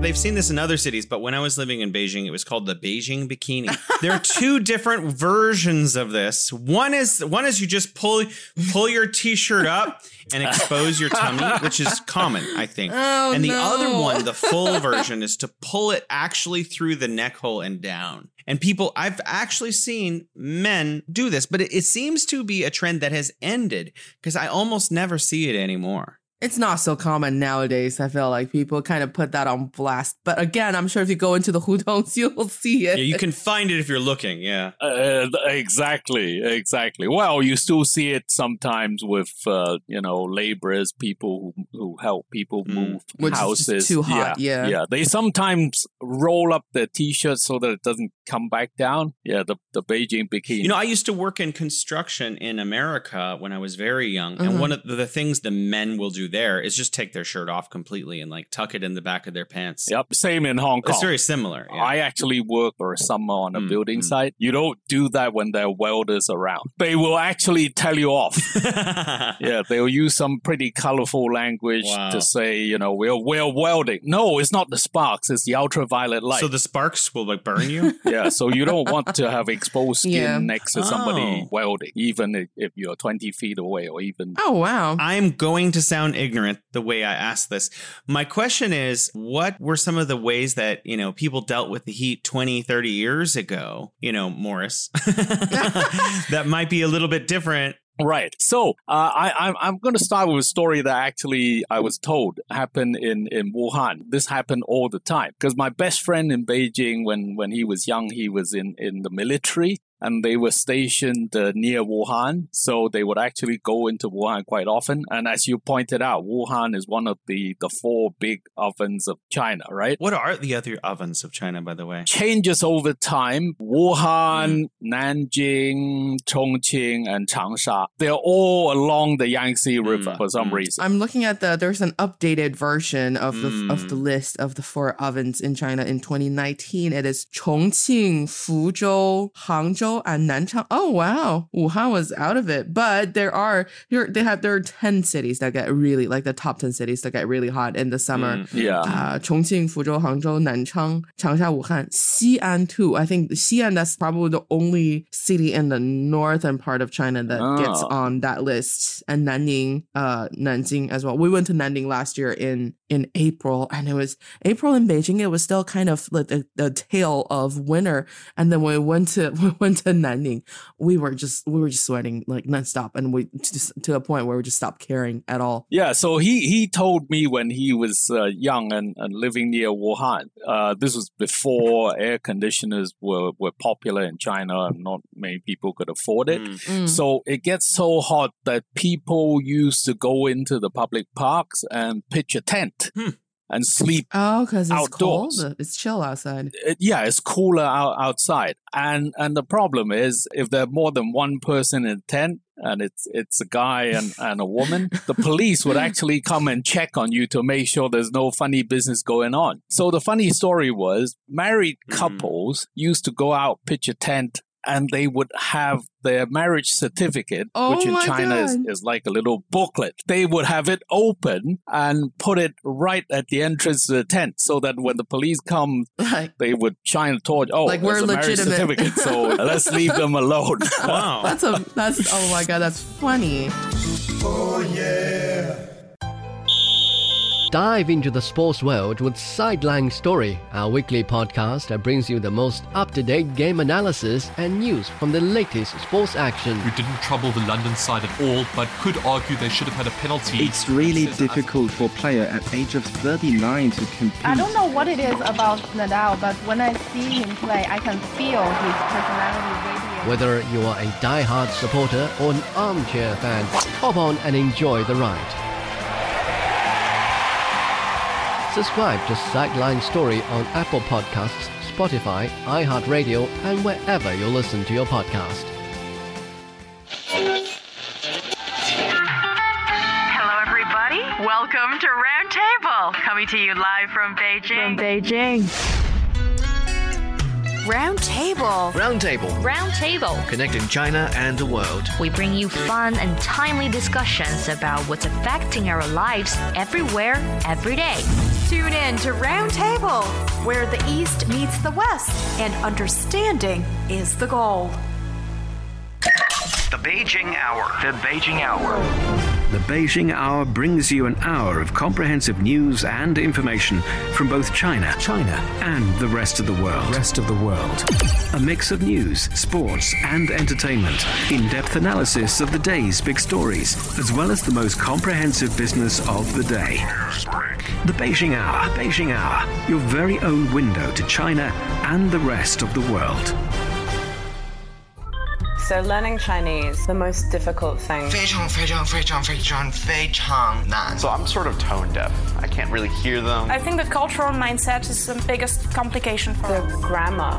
S2: They've seen this in other cities, but when I was living in Beijing, it was called the Beijing bikini. there are two different versions of this. One is one is you just pull pull your t-shirt up and expose your tummy, which is common, I think.
S3: Oh,
S2: and the
S3: no.
S2: other one, the full version, is to pull it actually through the neck hole and down. And people, I've actually seen men do this, but it, it seems to be a trend that has ended because I almost never see it anymore.
S3: It's not so common nowadays. I feel like people kind of put that on blast. But again, I'm sure if you go into the hutongs, you'll see it.
S2: Yeah, you can find it if you're looking. Yeah.
S4: Uh, exactly, exactly. Well, you still see it sometimes with uh, you know laborers, people who, who help people move
S3: Mm. Which is
S4: houses.
S3: too hot, yeah.
S4: yeah. They sometimes roll up their t-shirts so that it doesn't come back down. Yeah, the the Beijing bikini.
S2: You know, I used to work in construction in America when I was very young, and
S4: Mhm.
S2: one of the, the things the men will do there is just take their shirt off completely and like tuck it in the back of their pants.
S4: Yep, same in Hong Kong.
S2: It's very similar. yeah.
S4: I actually work for a summer on a
S2: Mm,
S4: building site. You don't do that when there are welders around. They will actually tell you off. yeah, they'll use some pretty colorful language
S2: Wow.
S4: to say, you know, we're we're welding. No, it's not the sparks, it's the ultraviolet light.
S2: So the sparks will like burn you.
S4: yeah, so you don't want to have exposed skin
S2: Yeah.
S4: next to somebody
S2: Oh.
S4: welding, even if, if you're 20 feet away or even.
S3: Oh, wow.
S2: I'm going to sound ignorant the way I ask this. My question is what were some of the ways that, you know, people dealt with the heat 20, 30 years ago, you know, Maurice, that might be a little bit different
S4: Right. So uh, I, I'm, I'm going to start with a story that actually I was told happened in, in Wuhan. This happened all the time because my best friend in Beijing, when, when he was young, he was in, in the military and they were stationed uh, near Wuhan. So they would actually go into Wuhan quite often. And as you pointed out, Wuhan is one of the, the four big ovens of China, right?
S2: What are the other ovens of China, by the way?
S4: Changes over time. Wuhan, Nanjing, Chongqing, and Changsha. They're all along the Yangtze River for some reason.
S3: I'm looking at the there's an updated version of the of
S2: Mm.
S3: the list of the four ovens in China in 2019. It is Chongqing, Fuzhou, Hangzhou, And Nanchang. Oh wow, Wuhan was out of it, but there are they have there are ten cities that get really like the top ten cities that get really hot in the summer.
S4: Mm, yeah.
S3: uh, Chongqing, Fuzhou, Hangzhou, Nanchang, Changsha, Wuhan, Xi'an too. I think Xi'an that's probably the only city in the northern part of China that gets
S4: Oh.
S3: on that list, and Nanning, uh, Nanjing as well. We went to Nanning last year in in April, and it was April in Beijing. It was still kind of like the, the tail of winter, and then when we went to we went to Nanning, we were just we were just sweating like nonstop, and we just to a point where we just stopped caring at all.
S4: Yeah, so he, he told me when he was uh, young and, and living near Wuhan, uh, this was before air conditioners were, were popular in China and not many people could afford it.
S3: Mm.
S4: So it gets so hot that people used to go into the public parks and pitch a tent Hmm. and sleep
S3: Oh, because it's
S4: Outdoors.
S3: cold. It's chill outside.
S4: it- yeah, it's cooler out, outside. And and the problem is if there are more than one person in a tent and it's it's a guy and, and a woman, the police would actually come and check on you to make sure there's no funny business going on. So the funny story was married hmm. couples used to go out, pitch a tent, and they would have their marriage certificate,
S3: Oh
S4: which in
S3: oh
S4: China is, is like a little booklet. They would have it open and put it right at the entrance to the tent so that when the police come,
S3: Like
S4: they would shine a torch. Oh,
S3: Like, we're
S4: a marriage certificate, so let's leave them alone.
S2: Wow.
S3: that's a that's oh my god, that's funny.
S8: Oh, Dive into the sports world with Sideline Story, our weekly podcast that brings you the most up to date game analysis and news from the latest sports action.
S15: We didn't trouble the London side at all, but could argue they should have had a penalty.
S16: It's really difficult for a player at age of 39 to compete.
S17: I don't know what it is about Nadal, but when I see him play, I can feel his personality radiate.
S8: Whether you are a die-hard supporter or an armchair fan, hop on and enjoy the ride. Subscribe to Sideline Story on Apple Podcasts, Spotify, iHeartRadio, and wherever you listen to your podcast.
S18: Hello, everybody. Welcome to Roundtable, coming to you live from Beijing.
S17: From Beijing.
S19: Roundtable.
S20: Roundtable.
S19: Roundtable.
S20: Connecting China and the world.
S19: We bring you fun and timely discussions about what's affecting our lives everywhere, every day.
S21: Tune in to Roundtable, where the East meets the West and understanding is the goal.
S22: The Beijing Hour. The Beijing Hour.
S9: The Beijing Hour brings you an hour of comprehensive news and information from both China, China, and the rest of the world. Rest of the world. A mix of news, sports, and entertainment. In-depth analysis of the day's big stories, as well as the most comprehensive business of the day. The Beijing Hour. Beijing Hour. Your very own window to China and the rest of the world.
S23: So learning Chinese, the most difficult thing.
S24: So I'm sort of tone deaf. I can't really hear them.
S25: I think the cultural mindset is the biggest complication for
S23: the
S25: us.
S23: grammar.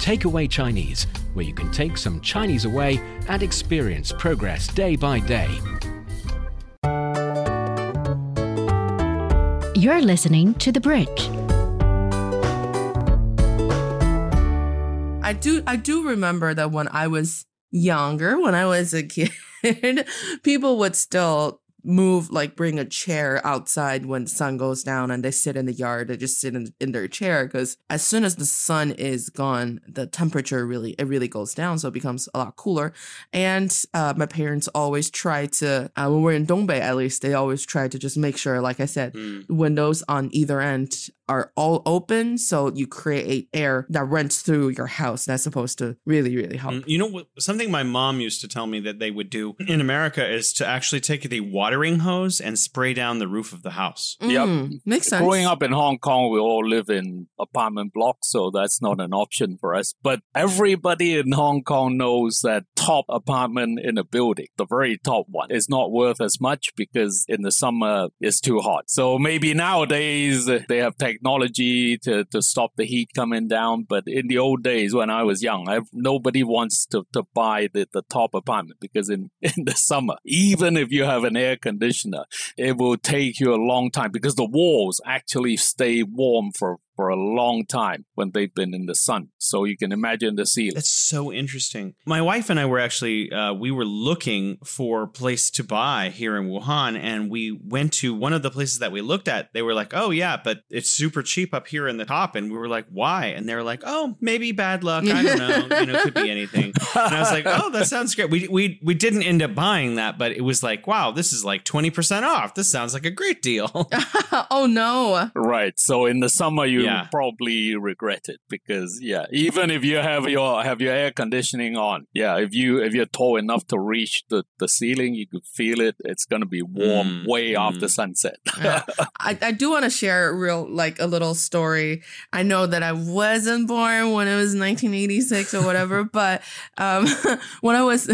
S25: Take
S26: away Chinese, where you can take some Chinese away and experience progress day by day.
S13: You're listening to The Bridge
S3: I do I do remember that when I was younger, when I was a kid, people would still move like bring a chair outside when the sun goes down and they sit in the yard they just sit in, in their chair because as soon as the sun is gone the temperature really it really goes down so it becomes a lot cooler. And uh, my parents always try to uh, when we're in Dongbei at least they always try to just make sure like I said windows on either end are all open so you create air that runs through your house that's supposed to really really help
S2: Mm, You know what? Something my mom used to tell me that they would do in America is to actually take the watering hose and spray down the roof of the house.
S3: Mm, makes sense.
S4: Growing up in Hong Kong, we all live in apartment blocks, so that's not an option for us. But everybody in Hong Kong knows that top apartment in a building, the very top one, is not worth as much because in the summer it's too hot. So maybe nowadays they have technology to, to stop the heat coming down. But in the old days when I was young, i nobody wants to, to buy the, the top apartment because in, in the summer, even if you have an air conditioner, it will take you a long time because the walls actually stay warm for for a long time when they've been in the sun. So you can imagine the ceiling.
S2: That's so interesting. My wife and I were actually uh, we were looking for a place to buy here in Wuhan, and we went to one of the places that we looked at. They were like, "Oh yeah, but it's super cheap up here in the top," and we were like, "Why?" And they were like, "Oh, maybe bad luck. I don't know. you know, could be anything." And I was like, "Oh, that sounds great." We we we didn't end up buying that, but it was like, "Wow, this is like twenty percent off. This sounds like a great deal."
S3: oh no!
S4: Right. So in the summer, you
S2: Yeah.
S4: Probably regret it because yeah, even if you have your have your air conditioning on, yeah, if you if you're tall enough to reach the the ceiling, you could feel it. It's gonna be warm
S2: Mm,
S4: way after sunset.
S3: I, I do want to share a real like a little story. I know that I wasn't born when it was 1986 or whatever, but um, when I was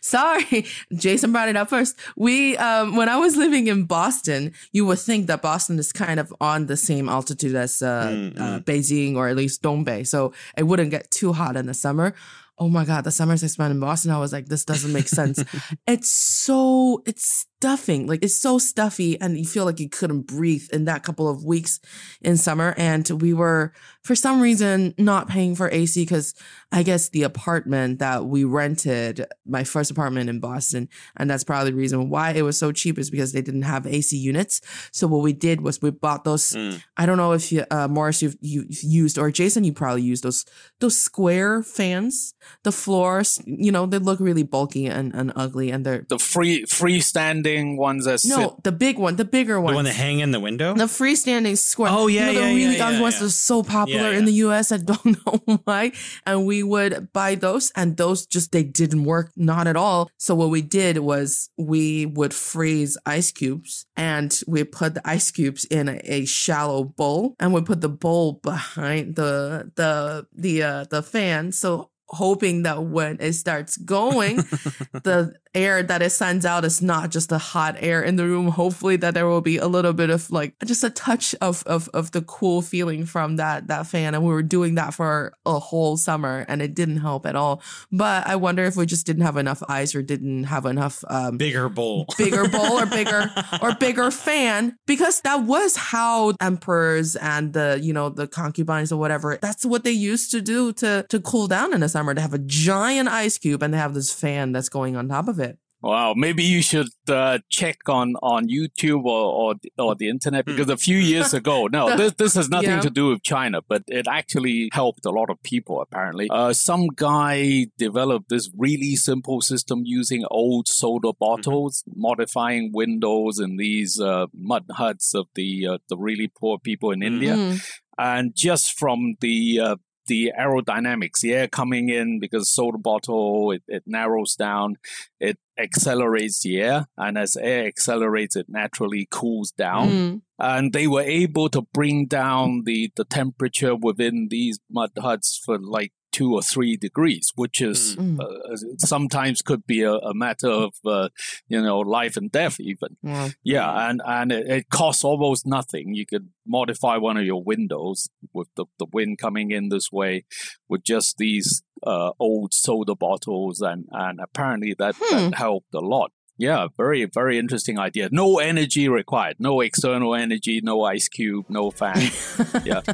S3: sorry, Jason brought it up first. We um, when I was living in Boston, you would think that Boston is kind of on the same altitude as uh, uh, Beijing or at least Dongbei, so it wouldn't get too hot in the summer. Oh my god, the summers I spent in Boston, I was like, this doesn't make sense. it's so it's stuffing, like it's so stuffy, and you feel like you couldn't breathe in that couple of weeks in summer. And we were, for some reason, not paying for AC because I guess the apartment that we rented, my first apartment in Boston, and that's probably the reason why it was so cheap is because they didn't have AC units. So what we did was we bought those. I don't know if you, uh, Maurice, you've, you've used or Jason, you probably used those those square fans. The floors, you know, they look really bulky and, and ugly, and they're
S4: the free freestanding ones that sit
S3: no, the big one, the bigger one.
S2: the one that hang in the window.
S3: The freestanding square.
S2: Oh, yeah,
S3: you know, the
S2: yeah,
S3: really
S2: yeah, yeah,
S3: ones
S2: yeah.
S3: are so popular
S2: Yeah,
S3: in the U.S. I don't know why. And we would buy those, and those just they didn't work, not at all. So what we did was we would freeze ice cubes, and we put the ice cubes in a, a shallow bowl, and we put the bowl behind the the the uh, the fan. So hoping that when it starts going, the air that it sends out is not just the hot air in the room. Hopefully that there will be a little bit of like just a touch of of of the cool feeling from that that fan. And we were doing that for a whole summer and it didn't help at all. But I wonder if we just didn't have enough eyes or didn't have enough um
S2: bigger bowl.
S3: bigger bowl or bigger or bigger fan because that was how emperors and the you know the concubines or whatever that's what they used to do to to cool down in the summer to have a giant ice cube and they have this fan that's going on top of it
S4: Wow, maybe you should uh, check on, on YouTube or, or or the internet because a few years ago, no, this this has nothing
S27: Yeah.
S4: to do with China, but it actually helped a lot of people. Apparently, uh, some guy developed this really simple system using old soda bottles, modifying windows in these uh, mud huts of the uh, the really poor people in India,
S27: Mhm.
S4: and just from the uh, the aerodynamics, the air coming in because soda bottle it, it narrows down, it accelerates the air, and as air accelerates, it naturally cools down.
S27: Mm.
S4: And they were able to bring down the the temperature within these mud huts for like two or three degrees, which is
S27: Mm.
S4: uh, sometimes could be a, a matter of uh, you know life and death even.
S3: Yeah.
S4: Yeah, and and it, it costs almost nothing. You could modify one of your windows with the, the wind coming in this way with just these uh, old soda bottles, and and apparently that, that helped a lot. Yeah, very very interesting idea. No energy required. No external energy. No ice cube. No fan. yeah.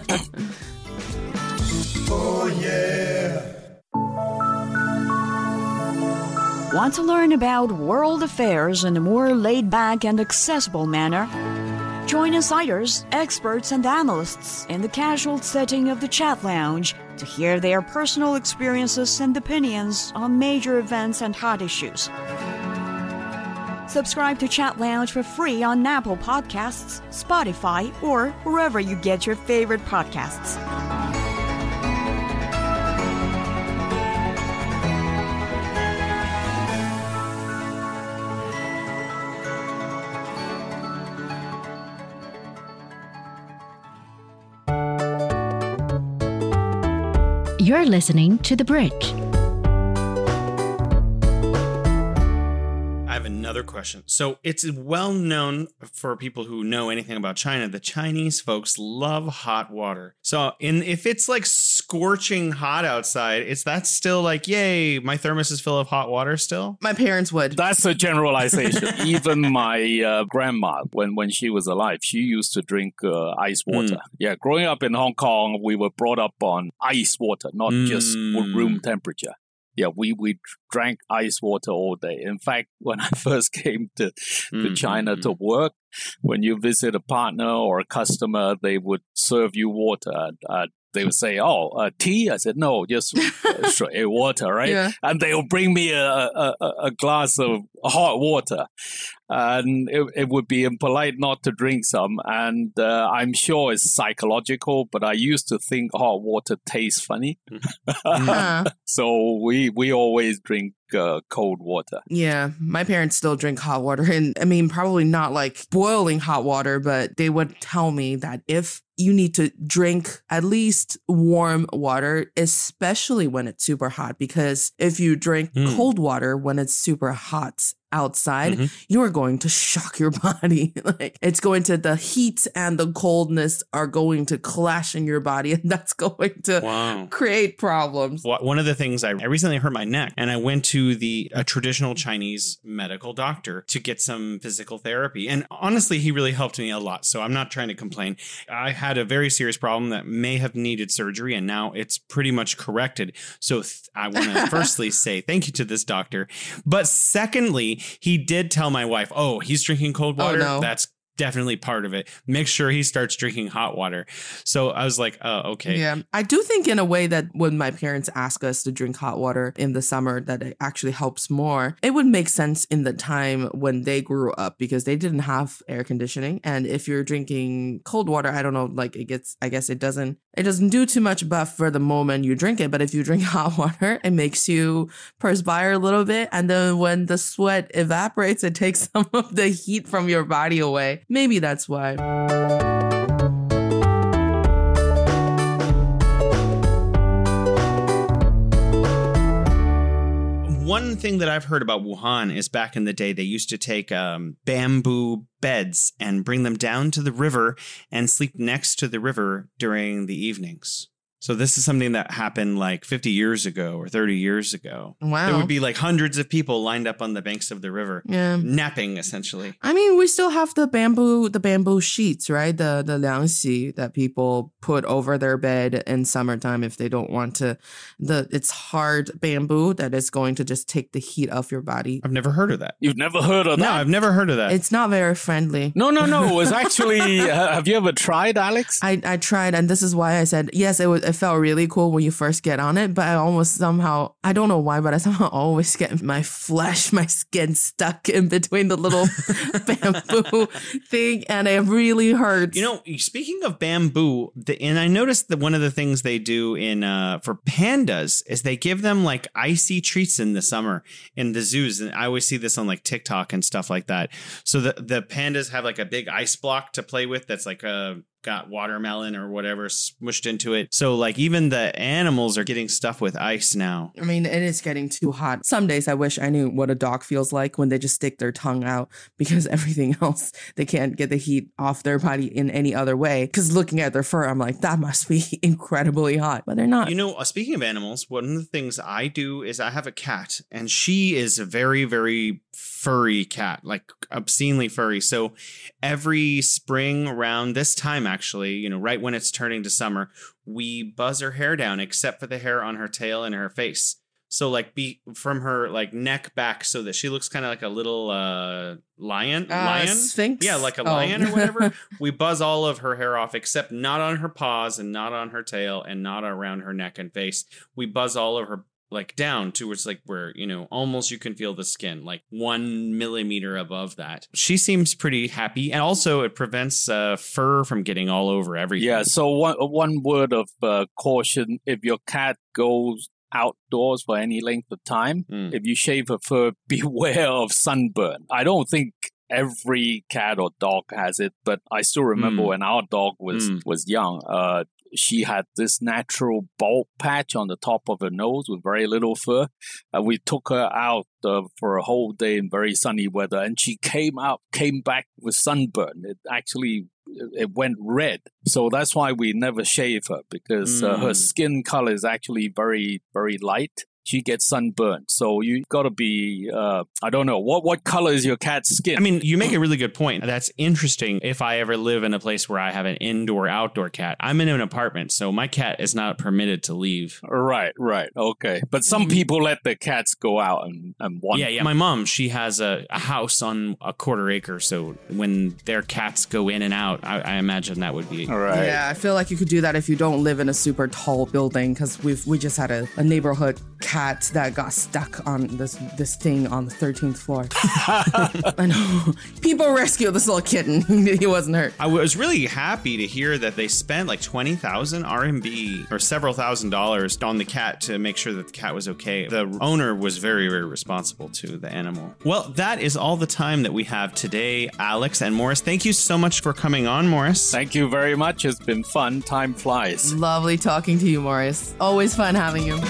S28: Oh, yeah.
S29: Want to learn about world affairs in a more laid back and accessible manner? Join insiders, experts, and analysts in the casual setting of the chat lounge to hear their personal experiences and opinions on major events and hot issues. Subscribe to Chat Lounge for free on Apple Podcasts, Spotify, or wherever you get your favorite podcasts.
S13: You're listening to The Bridge.
S2: Another question. So it's well known for people who know anything about China, the Chinese folks love hot water. So in if it's like scorching hot outside, is that still like, yay, my thermos is full of hot water still?
S3: My parents would.
S4: That's a generalization. Even my uh, grandma, when, when she was alive, she used to drink uh, ice water. Yeah, growing up in Hong Kong, we were brought up on ice water, not just
S2: Mm.
S4: room temperature. Yeah, we, we drank ice water all day. In fact, when I first came to, to
S2: Mhm,
S4: China to work, when you visit a partner or a customer, they would serve you water. Uh, they would say, "Oh, uh, tea." I said, "No, just uh, straight water, right?"
S3: Yeah.
S4: And they'll bring me a, a- a glass of hot water, and it, it would be impolite not to drink some. And uh, I'm sure it's psychological, but I used to think hot water tastes funny,
S3: Huh.
S4: so we we always drink uh, cold water.
S3: Yeah, my parents still drink hot water. And I mean, probably not like boiling hot water, but they would tell me that if you need to drink at least warm water, especially when it's super hot, because if you drink
S2: Mm.
S3: cold water when it's super hot outside,
S2: Mhm.
S3: you are going to shock your body. like it's going to, the heat and the coldness are going to clash in your body, and that's going to
S2: Wow.
S3: create problems.
S2: One of the things I, I recently hurt my neck and I went to the a traditional Chinese medical doctor to get some physical therapy. And honestly, he really helped me a lot. So I'm not trying to complain. I had a very serious problem that may have needed surgery and now it's pretty much corrected. So th- I want to firstly say thank you to this doctor. But secondly, he did tell my wife, "Oh, he's drinking cold
S3: Oh,
S2: water.
S3: no.
S2: That's definitely part of it. Make sure he starts drinking hot water." So I was like, "Oh, okay."
S3: Yeah. I do think in a way that when my parents ask us to drink hot water in the summer that it actually helps more. It would make sense in the time when they grew up because they didn't have air conditioning and if you're drinking cold water, I don't know like it gets I guess it doesn't it doesn't do too much buff for the moment you drink it, but if you drink hot water, it makes you perspire a little bit and then when the sweat evaporates, it takes some of the heat from your body away. Maybe that's why.
S2: One thing that I've heard about Wuhan is back in the day, they used to take um, bamboo beds and bring them down to the river and sleep next to the river during the evenings. So this is something that happened like 50 years ago or 30 years ago.
S3: Wow.
S2: There would be like hundreds of people lined up on the banks of the river,
S3: Yeah.
S2: napping essentially.
S3: I mean, we still have the bamboo, the bamboo sheets, right? The the liangxi that people put over their bed in summertime if they don't want to. The it's hard bamboo that is going to just take the heat off your body.
S2: I've never heard of that.
S4: You've never heard of
S2: No,
S4: that?
S2: No, I've never heard of that.
S3: It's not very friendly.
S4: No, no, no. It was actually. uh, have you ever tried, Alex?
S3: I, I tried, and this is why I said yes. It was. It felt really cool when you first get on it, but I almost somehow I don't know why, but I somehow always get my flesh, my skin stuck in between the little bamboo thing, and it really hurts.
S2: You know, speaking of bamboo, the, and I noticed that one of the things they do in uh, for pandas is they give them like icy treats in the summer in the zoos, and I always see this on like TikTok and stuff like that. So the the pandas have like a big ice block to play with that's like a got watermelon or whatever smushed into it. So like even the animals are getting stuff with ice now.
S3: I mean, it is getting too hot. Some days I wish I knew what a dog feels like when they just stick their tongue out because everything else, they can't get the heat off their body in any other way. Because looking at their fur, I'm like, that must be incredibly hot. But they're not.
S2: You know, speaking of animals, one of the things I do is I have a cat, and she is a very, very furry cat, like obscenely furry. So every spring around this time, actually, you know, right when it's turning to summer, we buzz her hair down, except for the hair on her tail and her face. So like be from her like neck back so that she looks kind of like a little uh lion
S3: Uh,
S2: lion
S3: sphinx?
S2: yeah like a
S3: Oh.
S2: lion or whatever we buzz all of her hair off except not on her paws and not on her tail and not around her neck and face we buzz all of her like down towards like where you know almost you can feel the skin like one millimeter above that she seems pretty happy and also it prevents uh, fur from getting all over everything
S4: Yeah. So one one word of uh, caution: if your cat goes outdoors for any length of time,
S2: Hmm.
S4: if you shave her fur, beware of sunburn. I don't think every cat or dog has it, but I still remember
S2: Mm.
S4: when our dog was
S2: Mm.
S4: was young. Uh, she had this natural bald patch on the top of her nose with very little fur. And we took her out uh, for a whole day in very sunny weather, and she came out, came back with sunburn. It actually it went red. So that's why we never shave her because uh, her
S2: Mm.
S4: skin color is actually very, very light. She gets sunburned. So you got to be, uh, I don't know, what, what color is your cat's skin?
S2: I mean, you make a really good point. That's interesting. If I ever live in a place where I have an indoor outdoor cat, I'm in an apartment, so my cat is not permitted to leave.
S4: Right, right. Okay. But some people let the cats go out and, and wander.
S2: Yeah, yeah. My mom, she has a, a house on a quarter acre, so when their cats go in and out, I, I imagine that would be
S4: All right.
S3: Yeah, I feel like you could do that if you don't live in a super tall building because we've we just had a, a neighborhood cat that got stuck on this this thing on the 13th floor. I know. People rescued this little kitten. he wasn't hurt.
S2: I was really happy to hear that they spent like 20,000 RMB or several thousand dollars on the cat to make sure that the cat was okay. The owner was very, very responsible to the animal. Well, that is all the time that we have today, Alex and Maurice. Thank you so much for coming on, Maurice.
S4: Thank you very much. It's been fun. Time flies.
S3: Lovely talking to you, Maurice. Always fun having you.